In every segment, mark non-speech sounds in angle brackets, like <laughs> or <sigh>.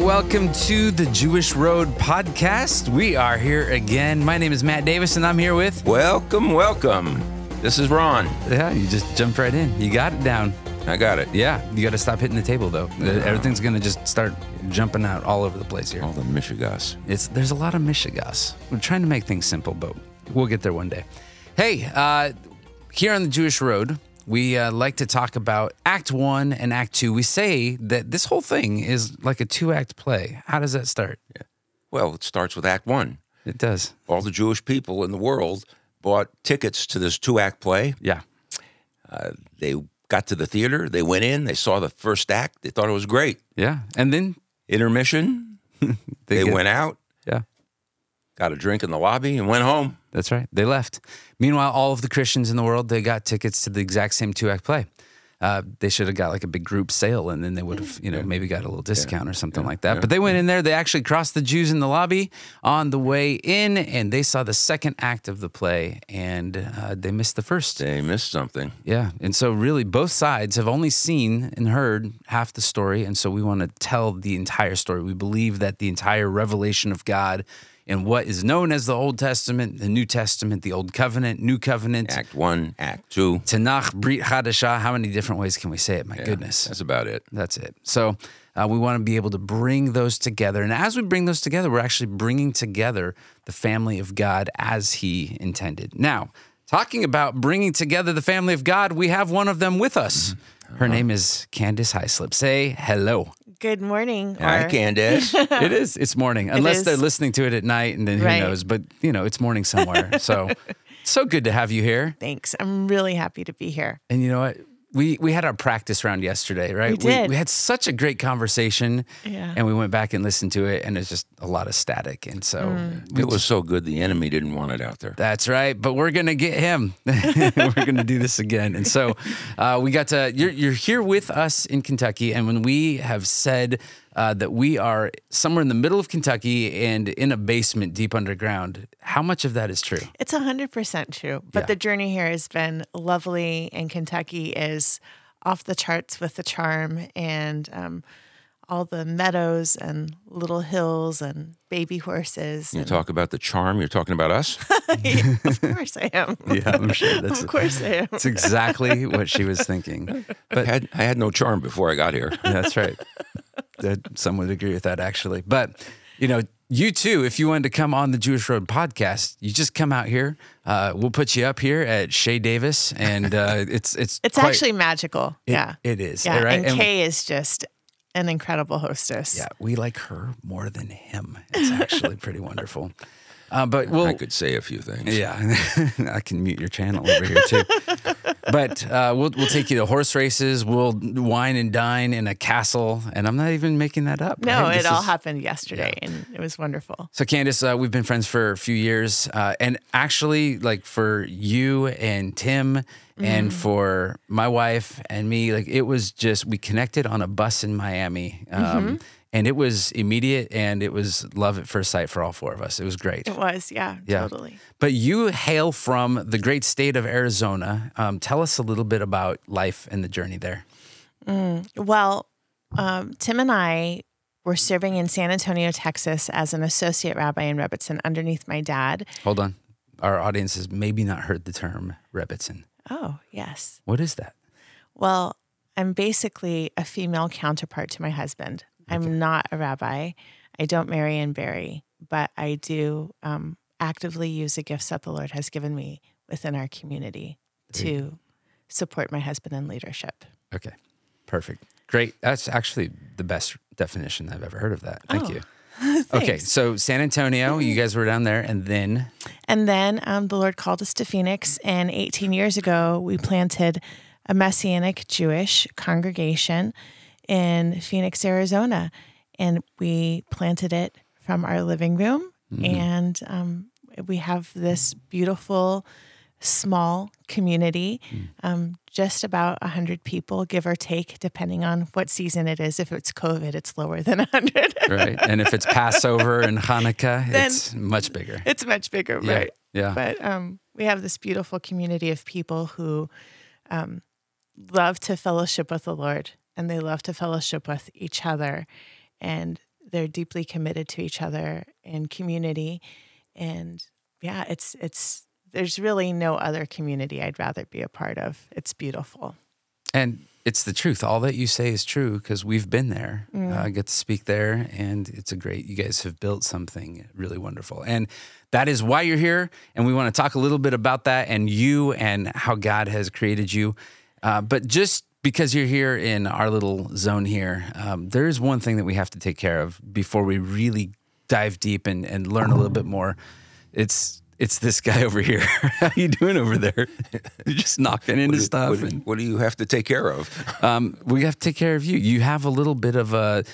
welcome to the Jewish Road podcast. We are here again. My name is Matt Davis, and I'm here with. Welcome, welcome. This is Ron. Yeah, you just jumped right in. You got it down. I got it. Yeah, you got to stop hitting the table though. Everything's gonna just start jumping out all over the place here. All the Michigas. It's there's a lot of mishigas. We're trying to make things simple, but we'll get there one day. Hey, uh, here on the Jewish Road, we uh, like to talk about Act One and Act Two. We say that this whole thing is like a two act play. How does that start? Well, it starts with Act One. It does. All the Jewish people in the world bought tickets to this two act play. Yeah. They got to the theater, they went in, they saw the first act, they thought it was great. Yeah. And then Intermission, <laughs> they, get- went out, Yeah. got a drink in the lobby, and went home. That's right. They left. Meanwhile, all of the Christians in the world, they got tickets to the exact same two act play. Uh, they should have got like a big group sale and then they would have, you know, maybe got a little discount or something like that. But they went in there, they actually crossed the Jews in the lobby on the way in and they saw the second act of the play and uh, they missed the first. They missed something. Yeah. And so, really, both sides have only seen and heard half the story. And so, we want to tell the entire story. We believe that the entire revelation of God in what is known as the Old Testament, the New Testament, the Old Covenant, New Covenant, Act One, Act Two. Tanakh, Brit Hadashah. How many different ways can we say it? My goodness. That's about it. That's it. So uh, we want to be able to bring those together. And as we bring those together, we're actually bringing together the family of God as He intended. Now, talking about bringing together the family of God, we have one of them with us. Her name is Candyce Hyslip. Say hello. Good morning. Hi, or- Candyce. <laughs> <laughs> it is. It's morning, unless is. they're listening to it at night, and then who Right. knows? But you know, it's morning somewhere. So, <laughs> so good to have you here. Thanks. I'm really happy to be here. And you know what? We we had our practice round yesterday, right? We did. We, had such a great conversation, Yeah. and we went back and listened to it, and it's just a lot of static. And so Mm. it was so good the enemy didn't want it out there. that's right. But we're gonna get him. <laughs> we're gonna do this again. And so uh, we got to. You're you're here with us in Kentucky, and when we have said. Uh, that we are somewhere in the middle of Kentucky and in a basement deep underground. How much of that is true? It's 100% true. But Yeah. the journey here has been lovely, and Kentucky is off the charts with the charm and um, all the meadows and little hills and baby horses. You and- talk about the charm, you're talking about us? <laughs> of course I am. <laughs> Yeah, I'm sure <laughs> that's of course I am. that's exactly what she was thinking. I had, I had no charm before I got here. That's right. <laughs> Some would agree with that, actually. But, you know, you too, if you wanted to come on the Jewish Road podcast, you just come out here. Uh, we'll put you up here at Chez Davis, and uh, <laughs> it's it's It's quite- actually magical. it- yeah. it is Yeah. right. And Kay is just an incredible hostess. yeah, we like her more than him. It's actually pretty wonderful. <laughs> Uh, but we'll I could say a few things. Yeah, <laughs> I can mute your channel over here too. <laughs> but uh, we'll we'll take you to horse races. We'll wine and dine in a castle, and I'm not even making that up. No, right? it all is- happened yesterday and it was wonderful. So Candyce, uh, we've been friends for a few years, uh, and actually, like for you and Tim, and for my wife and me, like it was just we connected on a bus in Miami, um, and it was immediate, and it was love at first sight for all four of us. It was great. It was, yeah, Yeah. totally. But you hail from the great state of Arizona. Um, tell us a little bit about life and the journey there. Well, um, Tim and I were serving in San Antonio, Texas as an associate rabbi in Rebbetzin underneath my dad. Hold on. Our audience has maybe not heard the term Rebbetzin. Oh, yes. What is that? Well, I'm basically a female counterpart to my husband. I'm not a rabbi. I don't marry and bury, but I do um, actively use the gifts that the Lord has given me within our community to support my husband in leadership. Okay. Perfect. Great. That's actually the best definition I've ever heard of that. Thank Oh, you. <laughs> Okay. So San Antonio, you guys were down there, and then And then um, the Lord called us to Phoenix, and 18 years ago, we planted a Messianic Jewish congregation in Phoenix, Arizona. And we planted it from our living room, and um, we have this beautiful, small community, um, just about 100 people, give or take, depending on what season it is. If it's COVID, it's lower than 100. <laughs> right, and if it's Passover and Hanukkah, <laughs> Then- it's much bigger. it's much bigger, Yeah, right? yeah. But um, we have this beautiful community of people who um, love to fellowship with the Lord and they love to fellowship with each other. And they're deeply committed to each other and community. And yeah, it's it's there's really no other community I'd rather be a part of. It's beautiful. And it's the truth. All that you say is true because we've been there. Uh, I get to speak there, and it's a great. You guys have built something really wonderful, and that is why you're here. And we want to talk a little bit about that and you and how God has created you. Uh, but just because you're here in our little zone here, um, there is one thing that we have to take care of before we really dive deep and, and learn a little bit more. It's it's this guy <laughs> over here. How you doing over there? <laughs> You're just knocking into What, stuff. what- and, what do you have to take care of? <laughs> um, we have to take care of you. You have a little bit of a,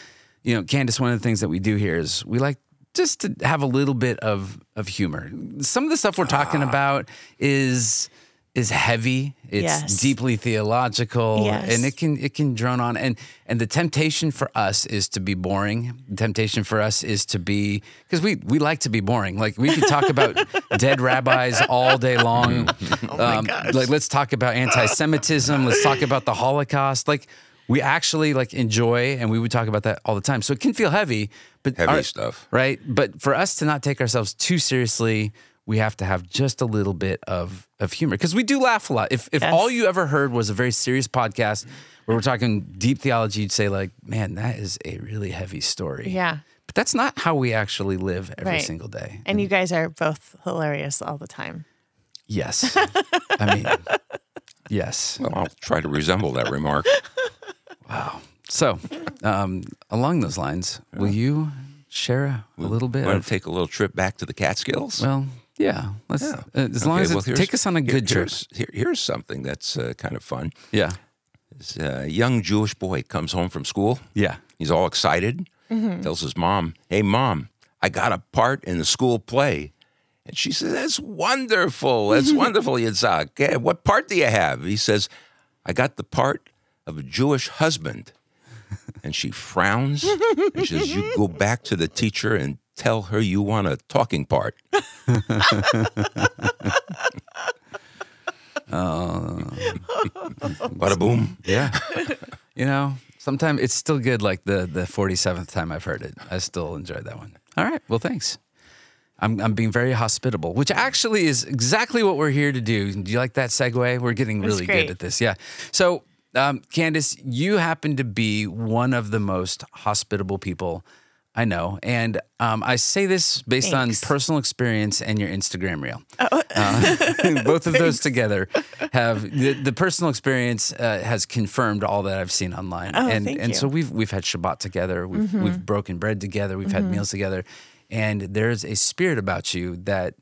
you know, Candyce. One of the things that we do here is we like just to have a little bit of of humor. Some of the stuff we're talking about is is heavy. It's Yes. deeply theological, Yes. and it can it can drone on. And and the temptation for us is to be boring. The temptation for us is to be because we we like to be boring. Like we could talk about <laughs> dead rabbis all day long. Mm. Oh my um, gosh. Like let's talk about anti-Semitism. let's talk about the Holocaust. Like we actually like enjoy, and we would talk about that all the time. So it can feel heavy, but Heavy our- stuff. right? But for us to not take ourselves too seriously, we have to have just a little bit of of humor because we do laugh a lot. If if Yes. all you ever heard was a very serious podcast where we're talking deep theology, you'd say like, "Man, that is a really heavy story." Yeah. But that's not how we actually live every Right. single day. And you guys are both hilarious all the time. Yes, I mean, yes. Well, I'll try to resemble that remark. Wow. So, um, along those lines, will you share a, a little bit Want to take a little trip back to the Catskills? Well, yeah. Let's Yeah. uh, as long as well, it's, here's- take us on a here- good trip. Here's, here- here's something that's uh, kind of fun. Yeah, This uh, young Jewish boy comes home from school. yeah. He's all excited. Tells his mom, "Hey, mom, I got a part in the school play." And she says, "That's wonderful. That's <laughs> wonderful, Yitzhak. Eh, What part do you have?" He says, "I got the part of a Jewish husband." And she frowns and she says, "You go back to the teacher and tell her you want a talking part." Oh <laughs> bada boom. Yeah. you know, sometimes it's still good like the the 47th time I've heard it. I still enjoyed that one. All right. Well, thanks. I'm, I'm being very hospitable, which actually is exactly what we're here to do. Do you like that segue? We're getting That's really great. good at this. Yeah. So, um, Candyce, you happen to be one of the most hospitable people I know. And um, I say this based Thanks. on personal experience and your Instagram reel. Uh, <laughs> both of those together have the, the personal experience uh, has confirmed all that I've seen online. Oh, and and you. so we've we've had Shabbat together. We've we've broken bread together. We've had meals together. And there's a spirit about you that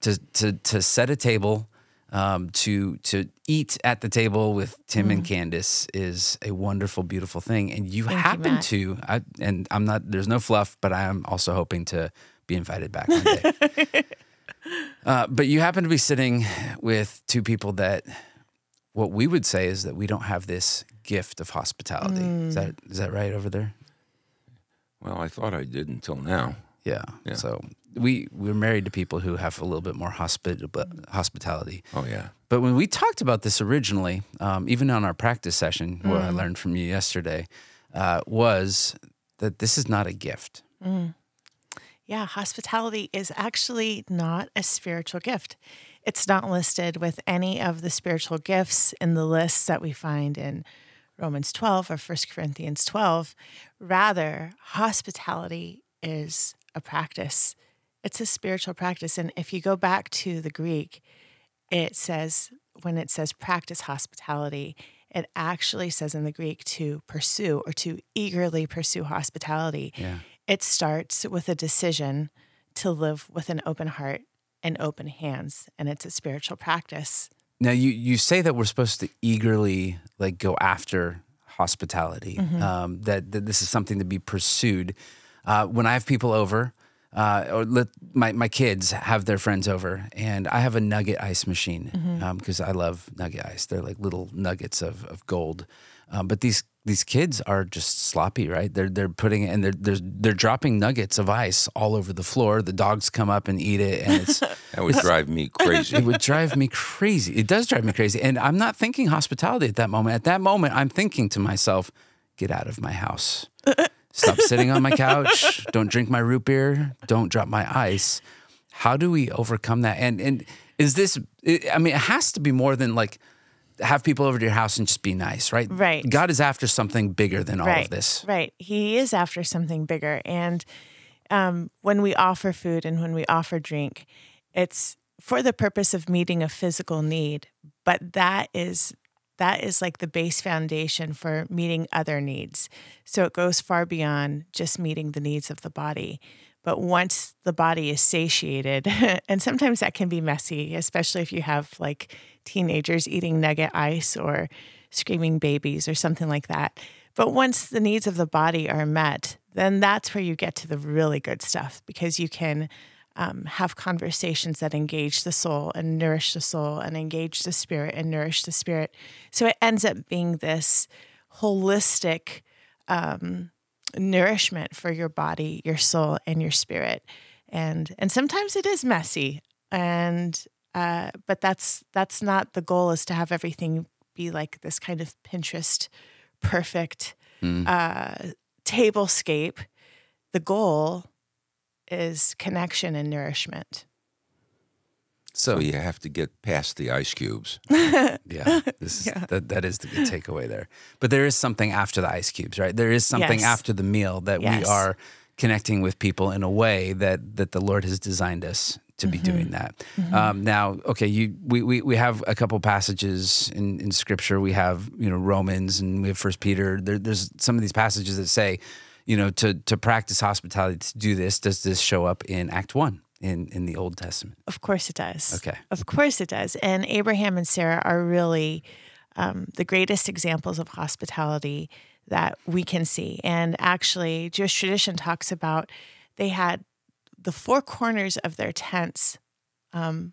to to to set a table, um, to to eat at the table with Tim and Candyce is a wonderful, beautiful thing. And you Thank happen Matt. to, I, and I'm not. There's no fluff, but I am also hoping to be invited back one day. <laughs> uh, but you happen to be sitting with two people that, what we would say is that we don't have this gift of hospitality. Is that is that right over there? Well, I thought I did until now. Yeah. Yeah. So we we're married to people who have a little bit more hospit- hospitality. Oh yeah. But when we talked about this originally, um, even on our practice session, what I learned from you yesterday uh, was that this is not a gift. Yeah, hospitality is actually not a spiritual gift. It's not listed with any of the spiritual gifts in the lists that we find in Romans 12 or 1 Corinthians 12. Rather, hospitality is a practice, it's a spiritual practice. And if you go back to the Greek, it says, when it says practice hospitality, it actually says in the Greek to pursue or to eagerly pursue hospitality. Yeah. It starts with a decision to live with an open heart and open hands, and it's a spiritual practice. Now you you say that we're supposed to eagerly like go after hospitality. Um, that, that this is something to be pursued. Uh, when I have people over, uh, or let my my kids have their friends over, and I have a nugget ice machine because I love nugget ice. They're like little nuggets of of gold. Um, but these these kids are just sloppy, right? They're they're putting and they're they're they're dropping nuggets of ice all over the floor. The dogs come up and eat it, and it's <laughs> That would drive me crazy. <laughs> it would drive me crazy. It does drive me crazy. And I'm not thinking hospitality at that moment. At that moment, I'm thinking to myself, get out of my house. <laughs> Stop sitting on my couch. Don't drink my root beer. Don't drop my ice. How do we overcome that? And and is this? I mean, it has to be more than like have people over to your house and just be nice, right? Right. God is after something bigger than all right. of this. Right. He is after something bigger. And um, when we offer food and when we offer drink, it's for the purpose of meeting a physical need, but that is that is like the base foundation for meeting other needs. So it goes far beyond just meeting the needs of the body. But once the body is satiated, <laughs> and sometimes that can be messy, especially if you have like teenagers eating nugget ice or screaming babies or something like that. But once the needs of the body are met, then that's where you get to the really good stuff because you can um, have conversations that engage the soul and nourish the soul and engage the spirit and nourish the spirit. So it ends up being this holistic um, nourishment for your body, your soul, and your spirit. And and sometimes it is messy, and uh, but that's that's not the goal. Is to have everything be like this kind of Pinterest perfect Mm. uh, tablescape. The goal is connection and nourishment. So So you have to get past the ice cubes. <laughs> yeah, this is, that that is the good takeaway there. But there is something after the ice cubes, right? There is something Yes. after the meal that we are connecting with people in a way that that the Lord has designed us to be Mm-hmm. doing that. Um, now, okay, you we, we we have a couple passages in, in Scripture. We have you know Romans and we have First Peter. There, there's some of these passages that say, you know, to to practice hospitality, to do this. Does this show up in Act One in in the Old Testament? Of course it does. Okay. Of course it does. And Abraham and Sarah are really um, the greatest examples of hospitality that we can see. And actually, Jewish tradition talks about they had the four corners of their tents um,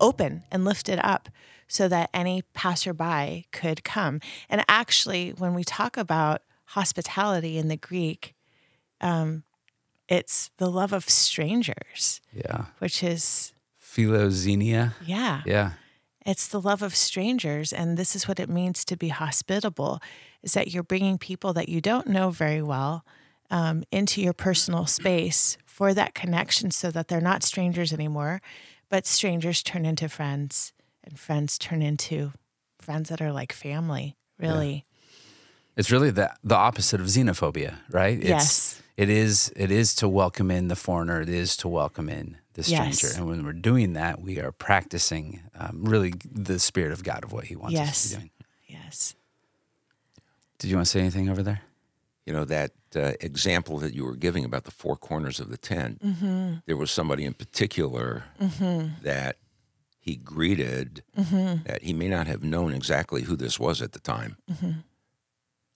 open and lifted up so that any passerby could come. And actually, when we talk about hospitality in the Greek, um, it's the love of strangers, Yeah, which is philoxenia. yeah. Yeah. It's the love of strangers. And this is what it means to be hospitable is that you're bringing people that you don't know very well um, into your personal space for that connection so that they're not strangers anymore, but strangers turn into friends and friends turn into friends that are like family, really. It's really the the opposite of xenophobia, right? It's, Yes. It is it is to welcome in the foreigner. It is to welcome in the stranger. Yes. And when we're doing that, we are practicing um, really the spirit of God of what He wants us Yes. to be doing. Yes. Did you want to say anything over there? You know, that uh, example that you were giving about the four corners of the tent, there was somebody in particular that he greeted that he may not have known exactly who this was at the time.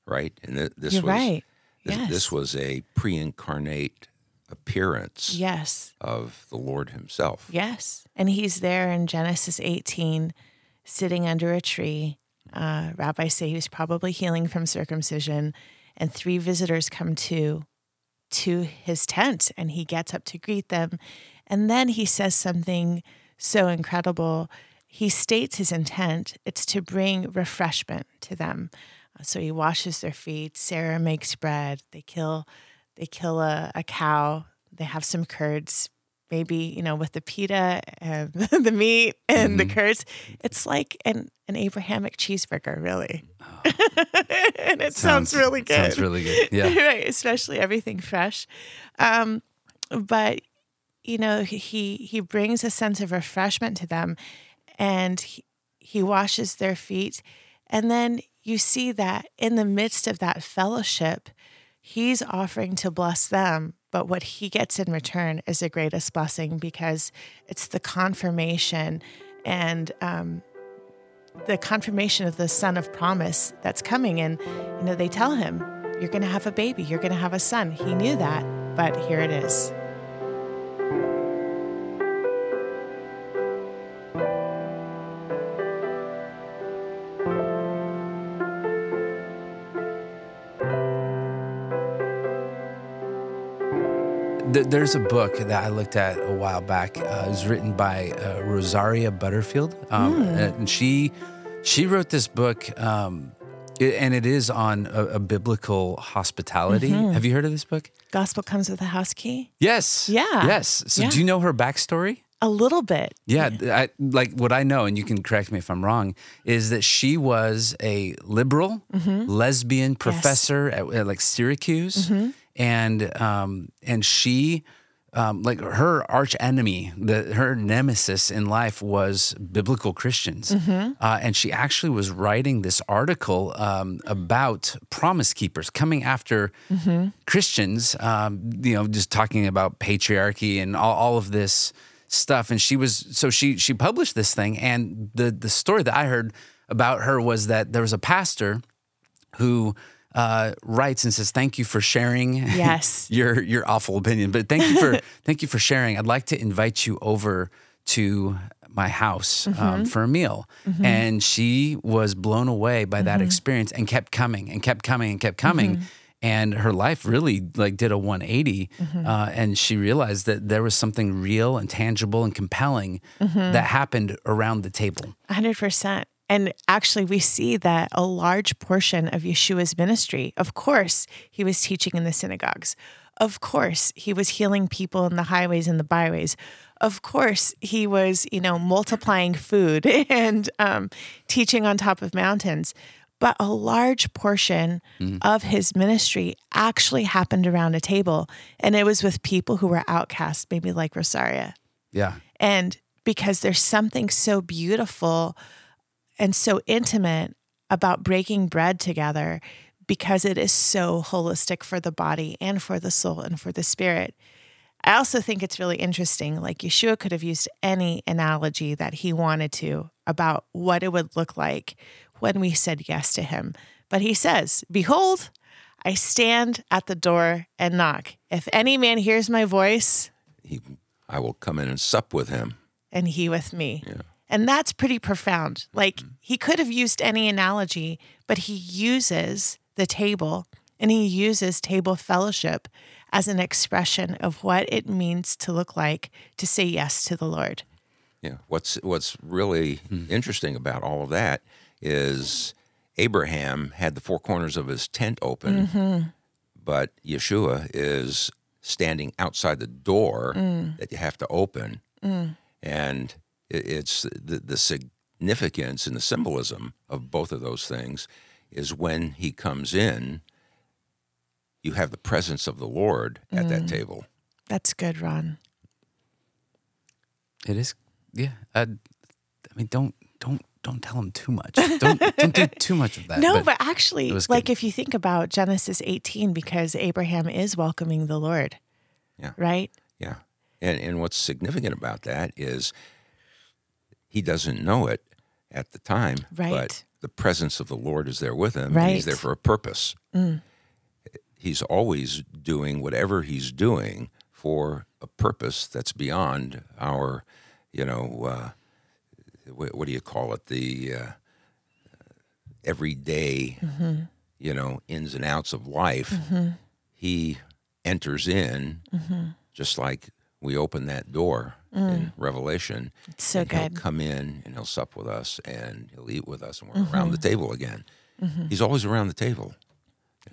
Right? And th- this You're was right. this, Yes. this was a pre-incarnate appearance Yes. of the Lord himself. Yes. And he's there in Genesis 18, sitting under a tree. Uh, rabbis say he was probably healing from circumcision, and three visitors come to to his tent, and he gets up to greet them, and then he says something so incredible. He states his intent; it's to bring refreshment to them. So he washes their feet. Sarah makes bread. They kill, they kill a, a cow. They have some curds, maybe you know with the pita and <laughs> the meat and the curds. It's like an an Abrahamic cheeseburger, really. <laughs> and it sounds, really good. Sounds really good. Yeah. <laughs> right, especially everything fresh. Um, but you know, he he brings a sense of refreshment to them, and he, he washes their feet, and then you see that in the midst of that fellowship, he's offering to bless them. But what he gets in return is the greatest blessing because it's the confirmation and um, the confirmation of the son of promise that's coming. And, you know, they tell him, You're going to have a baby, you're going to have a son. He knew that, but here it is. There's a book that I looked at a while back. Uh, it was written by uh, Rosaria Butterfield, um, and she she wrote this book um, It, and it is on a, a biblical hospitality. Mm-hmm. Have you heard of this book? Gospel comes with a house key. Yes. Yeah. Yes. So Yeah. do you know her backstory? A little bit. Yeah, I, like what I know, and you can correct me if I'm wrong, is that she was a liberal lesbian professor at, at like Syracuse, and um, and she. Um, like her arch enemy, the her nemesis in life was biblical Christians, uh, and she actually was writing this article um, about promise keepers coming after Christians. Um, you know, just talking about patriarchy and all, all of this stuff and she was so she she published this thing and the the story that I heard about her was that there was a pastor who uh, writes and says thank you for sharing Yes. <laughs> your your awful opinion but thank you for <laughs> thank you for sharing. I'd like to invite you over to my house um, for a meal. And she was blown away by that experience and kept coming and kept coming and kept coming. And her life really like did a 180 uh, and she realized that there was something real and tangible and compelling that happened around the table. 100%. And actually, we see that a large portion of Yeshua's ministry, of course, he was teaching in the synagogues. Of course, he was healing people in the highways and the byways. Of course, he was, you know, multiplying food <laughs> and um, teaching on top of mountains. But a large portion of his ministry actually happened around a table. And it was with people who were outcast, maybe like Rosaria. yeah And because there's something so beautiful and so intimate about breaking bread together because it is so holistic for the body and for the soul and for the spirit. I also think it's really interesting. Like Yeshua could have used any analogy that he wanted to about what it would look like when we said yes to him. But he says, Behold, I stand at the door and knock. If any man hears my voice, He, I will come in and sup with him. and he with me. And that's pretty profound. Like Mm-hmm. he could have used any analogy, but he uses the table and he uses table fellowship as an expression of what it means to look like to say yes to the Lord. Yeah. What's What's really hmm. interesting about all of that is Abraham had the four corners of his tent open, mm-hmm. but Yeshua is standing outside the door mm. that you have to open, mm. and it, it's the, the significance and the symbolism of both of those things is when he comes in, you have the presence of the Lord at that mm. table. That's good, Ron. it is yeah I, I mean don't don't don't tell him too much don't don't do too much of that <laughs> No, but, actually, like good. if you think about Genesis 18, because Abraham is welcoming the Lord. Yeah. Right? Yeah. And and what's significant about that is he doesn't know it at the time, Right. but the presence of the Lord is there with him. and he's there for a purpose. He's always doing whatever he's doing for a purpose that's beyond our, you know, uh, what, what do you call it? The uh, everyday, you know, ins and outs of life. He enters in just like we open that door in mm. Revelation. It's so and he'll come in and he'll sup with us and he'll eat with us and we're around the mm-hmm. table again. Mm-hmm. He's always around the table.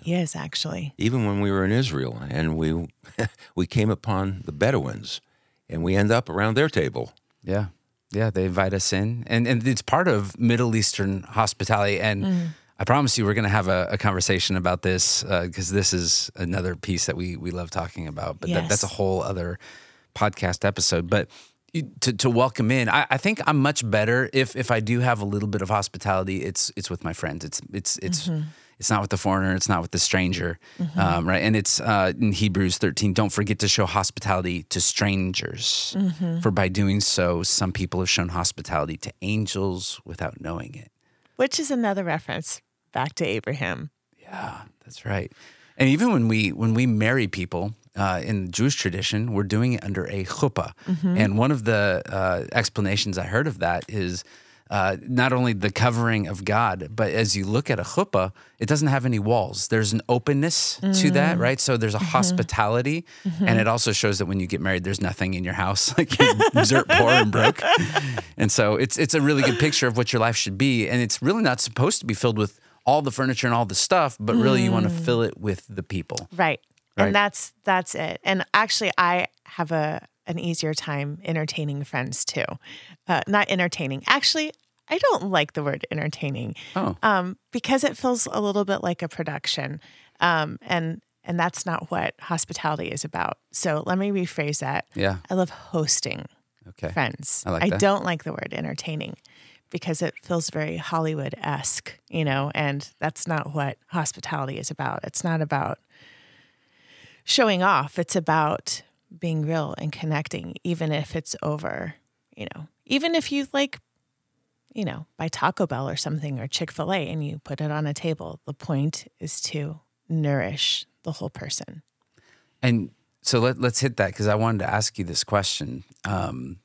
He is actually. Even when we were in Israel and we <laughs> we came upon the Bedouins and we end up around their table. Yeah. Yeah, they invite us in. And and it's part of Middle Eastern hospitality. And mm. I promise you we're going to have a, a conversation about this uh, because this is another piece that we we love talking about. But that, that's a whole other podcast episode. But to, to welcome in, I, I think I'm much better if if I do have a little bit of hospitality. It's it's with my friends. It's it's it's it's not with the foreigner. It's not with the stranger, um, right? And it's uh, in Hebrews 13. Don't forget to show hospitality to strangers, for by doing so, some people have shown hospitality to angels without knowing it. Which is another reference back to Abraham. Yeah, that's right. And even when we when we marry people uh, in Jewish tradition, we're doing it under a chuppah. And one of the uh, explanations I heard of that is uh, not only the covering of God, but as you look at a chuppah, it doesn't have any walls. There's an openness to that, right? So there's a hospitality, and it also shows that when you get married, there's nothing in your house, <laughs> like you're dirt poor and broke. And so it's it's a really good picture of what your life should be, and it's really not supposed to be filled with all the furniture and all the stuff, but really you want to fill it with the people. Right. Right. And that's that's it. And actually I have a an easier time entertaining friends too. Uh, not entertaining. Actually, I don't like the word entertaining. Oh. Um, because it feels a little bit like a production. Um, and and that's not what hospitality is about. So let me rephrase that. Yeah. I love hosting Okay. friends. I like that. don't like the word entertaining because it feels very Hollywood esque, you know, and that's not what hospitality is about. It's not about showing off, it's about being real and connecting, even if it's over, you know, even if you like, you know, buy Taco Bell or something or Chick fil A and you put it on a table. The point is to nourish the whole person. And so let, let's hit that because I wanted to ask you this question. Um,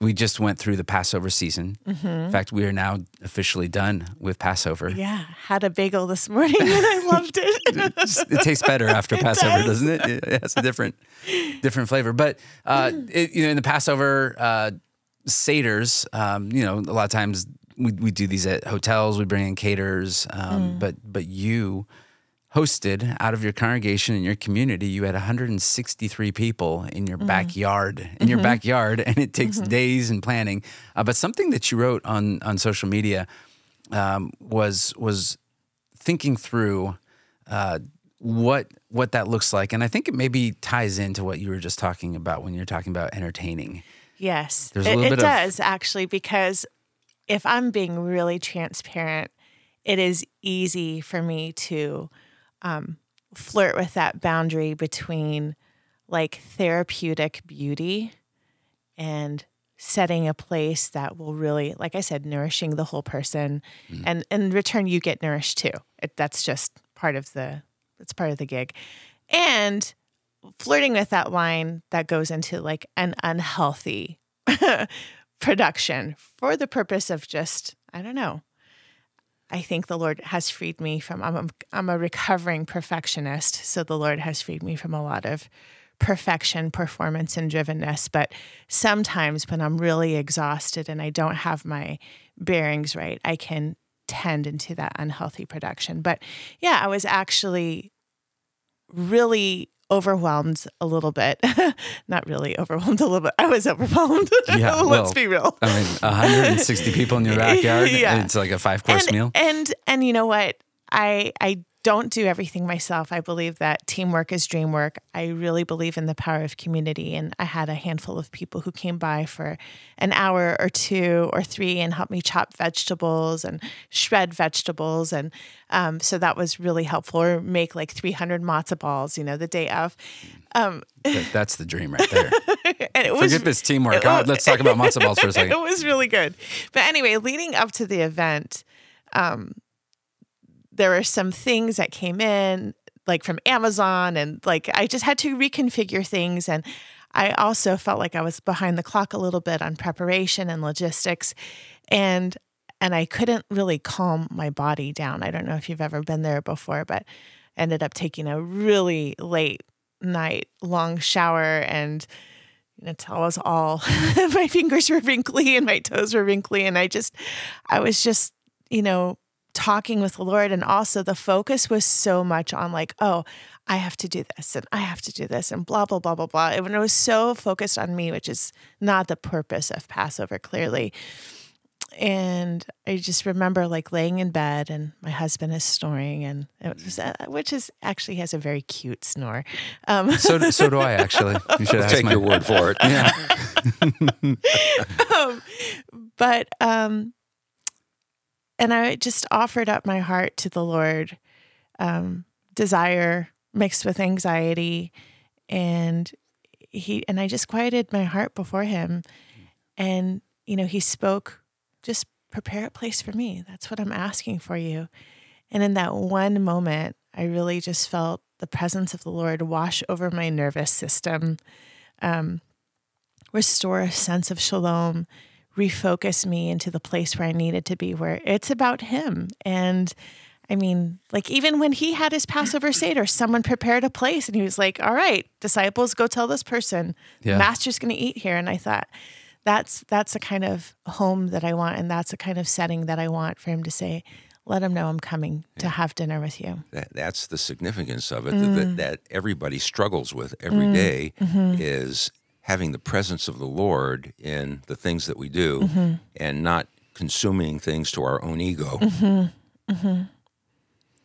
we just went through the Passover season. In fact, we are now officially done with Passover. Yeah, had a bagel this morning and I loved it. <laughs> Just- it tastes better after <laughs> Passover, doesn't it? It has a different, different flavor. But uh, it, you know, in the Passover uh, seders, um, you know, a lot of times we, we do these at hotels. We bring in caterers, um, but but you hosted out of your congregation in your community. You had 163 people in your backyard, in your backyard, <laughs> and it takes days and planning. Uh, but something that you wrote on on social media um, was was thinking through uh, what what that looks like, and I think it maybe ties into what you were just talking about when you're talking about entertaining. Yes, There's a it, little it bit of- does actually because if I'm being really transparent, it is easy for me to um, flirt with that boundary between like therapeutic beauty and setting a place that will really, like I said, nourishing the whole person, and in return you get nourished too. It, that's just part of the it's part of the gig, and flirting with that line that goes into like an unhealthy <laughs> production for the purpose of just I don't know. I think the Lord has freed me from I'm a, I'm a recovering perfectionist, so the Lord has freed me from a lot of perfection, performance and drivenness, but sometimes when I'm really exhausted and I don't have my bearings right, I can tend into that unhealthy production. But yeah, I was actually really overwhelmed a little bit. <laughs> Not really overwhelmed a little bit. I was overwhelmed. <laughs> Yeah, Let's well, be real. I mean, 160 people in your backyard. <laughs> Yeah. It's like a five course meal. And and you know what? I I don't do everything myself. I believe that teamwork is dream work. I really believe in the power of community. And I had a handful of people who came by for an hour or two or three and helped me chop vegetables and shred vegetables. And um, so that was really helpful. Or make like 300 matzo balls, you know, the day of. Um, that's the dream right there. <laughs> and it was Forget this teamwork. it let's talk about matzo balls for a second. <laughs> it was really good. But anyway, leading up to the event, um, there were some things that came in, like from Amazon, and like I just had to reconfigure things. And I also felt like I was behind the clock a little bit on preparation and logistics. And and I couldn't really calm my body down. I don't know if you've ever been there before, but ended up taking a really late night long shower and until I was all <laughs> my fingers were wrinkly and my toes were wrinkly and I just I was just you know talking with the Lord and also the focus was so much on like oh I have to do this and I have to do this and blah blah blah blah blah and it was so focused on me which is not the purpose of Passover clearly and I just remember like laying in bed and my husband is snoring and it was, uh, which is actually has a very cute snore um, So, so do I <laughs> actually. You should ask Take my, your word for it. Yeah. <laughs> um, but um, and I just offered up my heart to the Lord, um, desire mixed with anxiety, and he and I just quieted my heart before Him, and you know He spoke, just prepare a place for me. That's what I'm asking for you, and in that one moment, I really just felt the presence of the Lord wash over my nervous system. Um, restore a sense of shalom, refocus me into the place where I needed to be, where it's about Him. And I mean, like even when He had His Passover <clears throat> Seder, someone prepared a place and He was like, All right, disciples, go tell this person, Yeah. Master's going to eat here. And I thought, that's that's the kind of home that I want, and that's the kind of setting that I want for him to say, let them know I'm coming to have dinner with you. That, that's the significance of it that, that, mm. that everybody struggles with every mm. day mm-hmm. is having the presence of the Lord in the things that we do mm-hmm. and not consuming things to our own ego. Mm-hmm. Mm-hmm.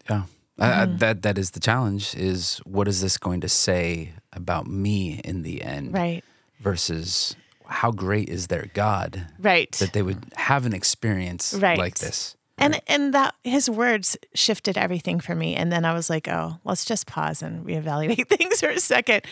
Yeah. I, I, that that is the challenge is what is this going to say about me in the end Right. versus how great is their God Right. that they would have an experience Right. like this. And and that his words shifted everything for me. And then I was like, oh, let's just pause and reevaluate <laughs> things for a second.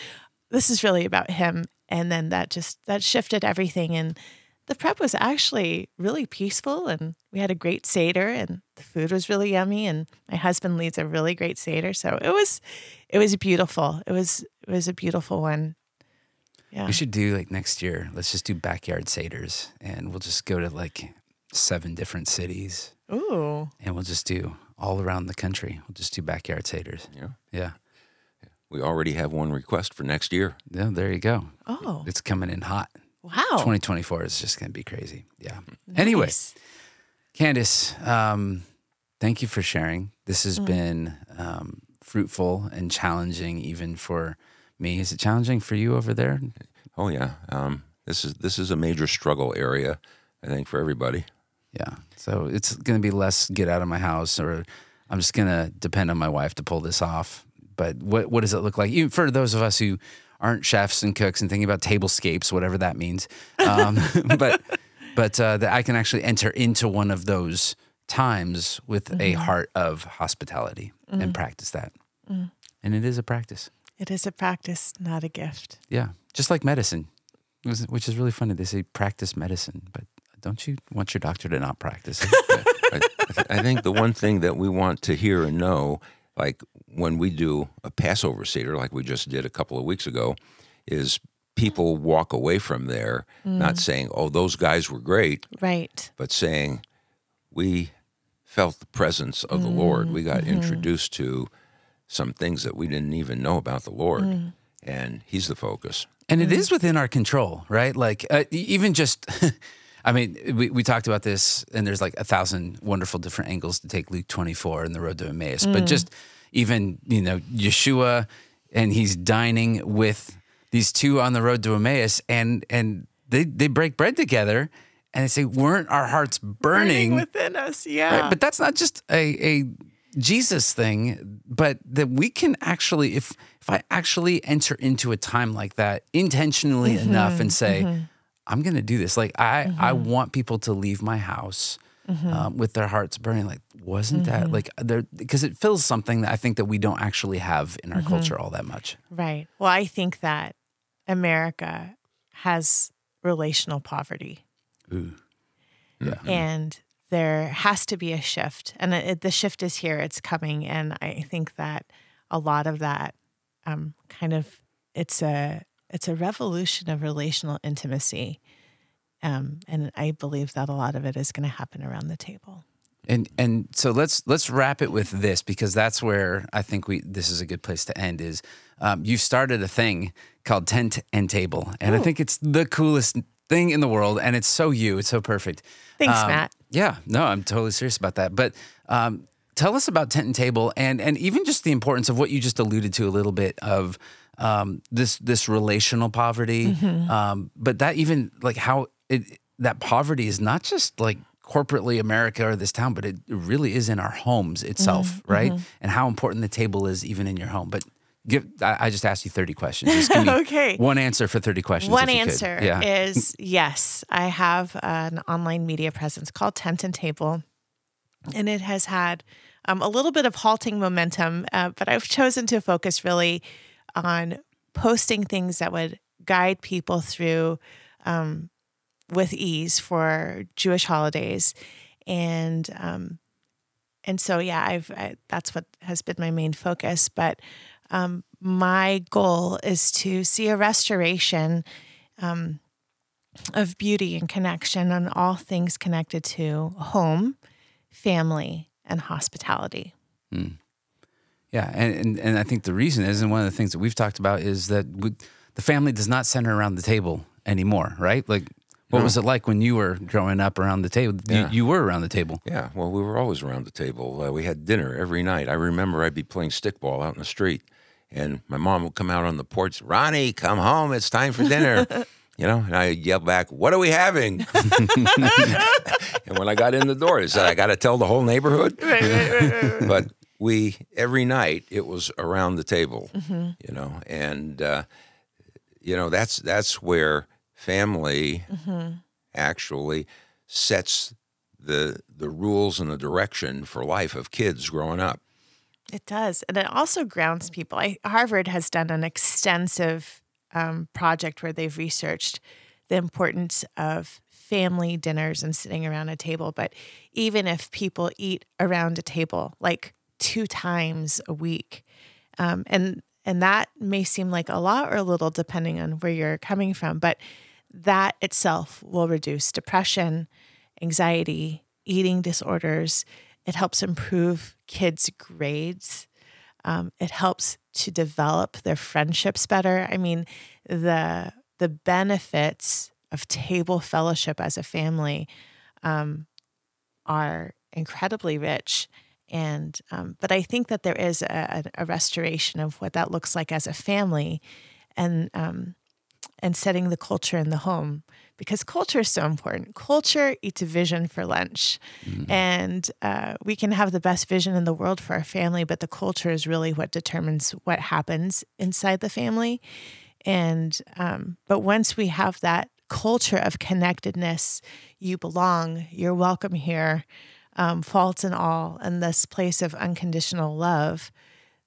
This is really about him. And then that just that shifted everything. And the prep was actually really peaceful and we had a great Seder and the food was really yummy. And my husband leads a really great Seder. So it was it was beautiful. It was it was a beautiful one. Yeah. We should do like next year. Let's just do backyard seders, and we'll just go to like seven different cities, Ooh. and we'll just do all around the country. We'll just do backyard seders. Yeah. Yeah, We already have one request for next year. yeah. There you go. Oh. It's coming in hot. Wow. 2024 is just going to be crazy. Yeah. Anyway, Nice. Candyce, um, thank you for sharing. This Mm. has been um, fruitful and challenging, even for me. Is it challenging for you over there? Oh yeah, um, this is this is a major struggle area, I think, for everybody. Yeah. So it's going to be less get out of my house, or I'm just going to depend on my wife to pull this off. But what what does it look like? Even for those of us who aren't chefs and cooks and thinking about tablescapes, whatever that means. Um, <laughs> but but uh, that I can actually enter into one of those times with a heart of hospitality and practice that. And it is a practice. It is a practice, not a gift. Yeah. Just like medicine, which is really funny. They say practice medicine, but don't you want your doctor to not practice it? <laughs> I, I I think the one thing that we want to hear and know, like when we do a Passover Seder, like we just did a couple of weeks ago, is people walk away from there not mm. saying, oh, those guys were great, Right. but saying, we felt the presence of the Lord. We got mm-hmm. Mm-hmm. introduced to some things that we didn't even know about the Lord. Mm. And He's the focus. And it is mm. within our control, right? Like uh, even just, <laughs> I mean, we, we talked about this, and there's like a thousand wonderful different angles to take Luke 24 and the road to Emmaus. But just even, you know, Yeshua, and he's dining with these two on the road to Emmaus, and and they they break bread together, and they say, "Weren't our hearts burning?" within us. Yeah. Right? But that's not just a, a Jesus thing, but that we can actually, if if I actually enter into a time like that intentionally Mm-hmm, enough and say, I'm going to do this. Like I, I Mm-hmm. want people to leave my house um, with their hearts burning. Like, wasn't Mm-hmm. that like there? Because it fills something that I think that we don't actually have in our Mm-hmm. culture all that much. right. Well, I think that America has relational poverty. Ooh. and there has to be a shift and it, the shift is here it's coming and i think that a lot of that um, kind of it's a it's a revolution of relational intimacy um, and i believe that a lot of it is going to happen around the table And and so let's let's wrap it with this because that's where I think we this is a good place to end. Is um, you started a thing called tent and table, and I think it's the coolest thing in the world, and it's so you, it's so perfect. Thanks, Um, Matt. Yeah, no, I'm totally serious about that. But um, tell us about tent and table, and and even just the importance of what you just alluded to a little bit of um, this this relational poverty, Mm-hmm. um, but that even like how it that poverty is not just like corporately America or this town, but it really is in our homes itself, Mm-hmm. right? And how important the table is even in your home. But give I, I just asked you 30 questions. Just give me <laughs> Okay. one answer for 30 questions. One if you could. answer Yeah. is yes. I have an online media presence called Tent and Table, and it has had um, a little bit of halting momentum, uh, but I've chosen to focus really on posting things that would guide people through um, with ease for Jewish holidays, and um, and so yeah, I've I, that's what has been my main focus, but um, my goal is to see a restoration um, of beauty and connection on all things connected to home, family, and hospitality. Yeah, and, and and I think the reason is, and one of the things that we've talked about is that we, the family does not center around the table anymore, right? Like What was it like when you were growing up around the table? You, Yeah. you were around the table. Yeah, well, we were always around the table. Uh, we had dinner every night. I remember I'd be playing stickball out in the street, and my mom would come out on the porch. Ronnie, come home. It's time for dinner. <laughs> you know, and I'd yell back, "What are we having?" <laughs> and when I got in the door, I said, "I got to tell the whole neighborhood." Right, right, right, right, right. <laughs> but we every night it was around the table, you know, and uh, you know that's that's where family actually sets the the rules and the direction for life of kids growing up. It does. And it also grounds people. I, Harvard has done an extensive um, project where they've researched the importance of family dinners and sitting around a table. But even if people eat around a table like two times a week, um, and and that may seem like a lot or a little depending on where you're coming from, but that itself will reduce depression, anxiety, eating disorders. It helps improve kids' grades. Um, it helps to develop their friendships better. I mean, the the benefits of table fellowship as a family um, are incredibly rich. And um, but I think that there is a, a restoration of what that looks like as a family, and um, and setting the culture in the home because culture is so important. Culture eats a vision for lunch, and uh, we can have the best vision in the world for our family, but the culture is really what determines what happens inside the family. And um, but once we have that culture of connectedness, you belong, you're welcome here, um, faults and all, and this place of unconditional love,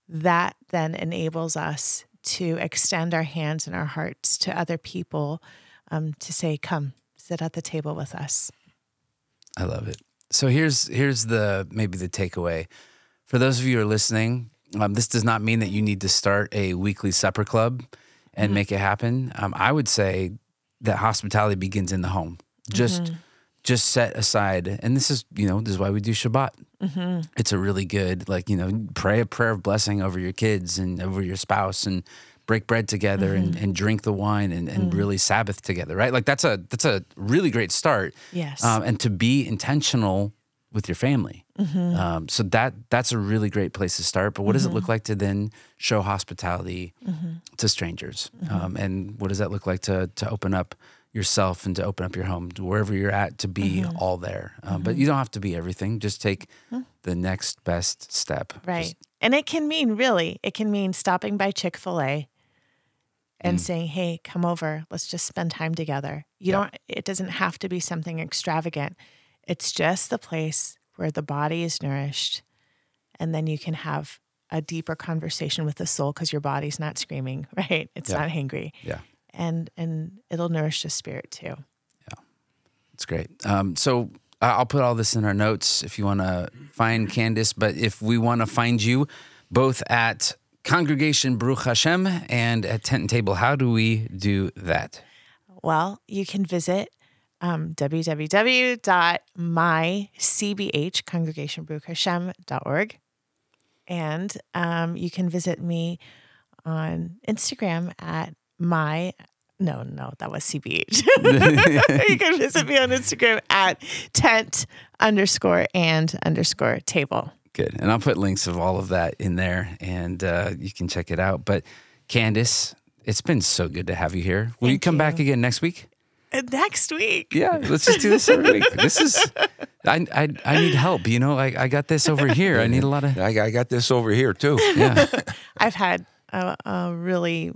that then enables us to extend our hands and our hearts to other people um, to say, "Come, sit at the table with us." I love it. So here's here's the maybe the takeaway for those of you who are listening. Um, this does not mean that you need to start a weekly supper club and make it happen. Um, I would say that hospitality begins in the home. Just just set aside, and this is you know this is why we do Shabbat. Mm-hmm. It's a really good like you know pray a prayer of blessing over your kids and over your spouse and break bread together and, mm-hmm. and drink the wine and, and mm. really Sabbath together, right? Like that's a that's a really great start Yes. um, and to be intentional with your family. Mm-hmm. Um, so that that's a really great place to start. But what does it look like to then show hospitality to strangers? Um, and what does that look like to to open up yourself and to open up your home to wherever you're at to be mm-hmm. all there? Um, But mm-hmm. you don't have to be everything. Just take the next best step. Right. Just- and it can mean really, it can mean stopping by Chick fil A and mm. saying, hey, come over. Let's just spend time together. You don't, it doesn't have to be something extravagant. It's just the place where the body is nourished. And then you can have a deeper conversation with the soul because your body's not screaming, <laughs> right? It's Yeah. not hangry. yeah. And, and it'll nourish the spirit too. Yeah, it's great. Um, so I'll put all this in our notes if you want to find Candyce. But if we want to find you both at Congregation Baruch Hashem and at Tent and Table, how do we do that? Well, you can visit um, www.mycbhcongregationbaruchhashem.org. And um, you can visit me on Instagram at my, no, no, that was CBH. <laughs> you can visit me on Instagram at tent underscore and underscore table. Good. And I'll put links of all of that in there and uh, you can check it out. But Candyce, it's been so good to have you here. Will you Thank come back again next week? Next week. Yeah, let's just do this every week. This is, I, I, I need help. You know, I, I got this over <laughs> here. I need a lot of, I, I got this over here too. yeah. <laughs> I've had a, a really,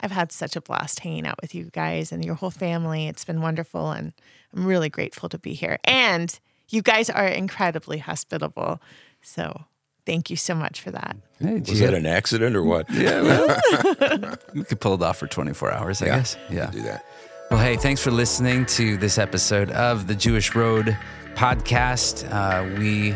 I've had such a blast hanging out with you guys and your whole family. It's been wonderful, and I'm really grateful to be here. And you guys are incredibly hospitable, so thank you so much for that. Hey, Was gee, that an accident or what? Yeah, well, <laughs> we could pull it off for 24 hours, I Yeah. guess. Yeah. Do that. Well, hey, thanks for listening to this episode of the Jewish Road podcast. Uh, we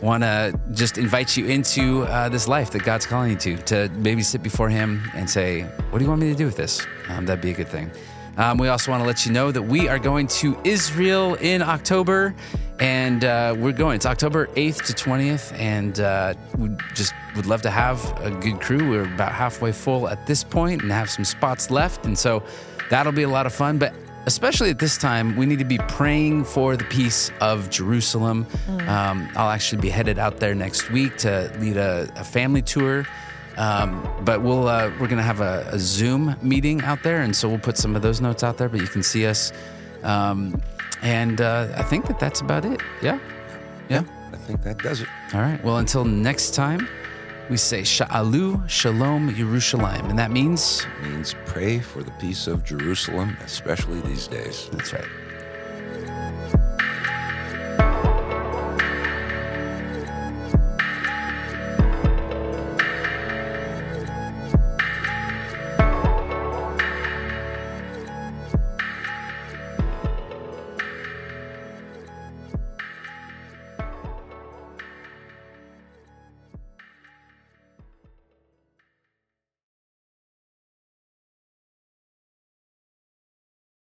want to just invite you into uh, this life that God's calling you to, to maybe sit before Him and say, What do you want me to do with this? Um, that'd be a good thing. Um, we also want to let you know that we are going to Israel in October, and uh, we're going. It's October 8th to 20th, and uh, we just would love to have a good crew. We're about halfway full at this point and have some spots left, and so that'll be a lot of fun. But especially at this time, we need to be praying for the peace of Jerusalem. Um, I'll actually be headed out there next week to lead a, a family tour. Um, but we'll uh, we're gonna have a, a Zoom meeting out there, and so we'll put some of those notes out there. But you can see us, um, and uh, I think that that's about it. Yeah, yeah. I think that does it. All right. Well, until next time, we say Sha'alu Shalom Yerushalayim, and that means means pray for the peace of Jerusalem, especially these days. that's right.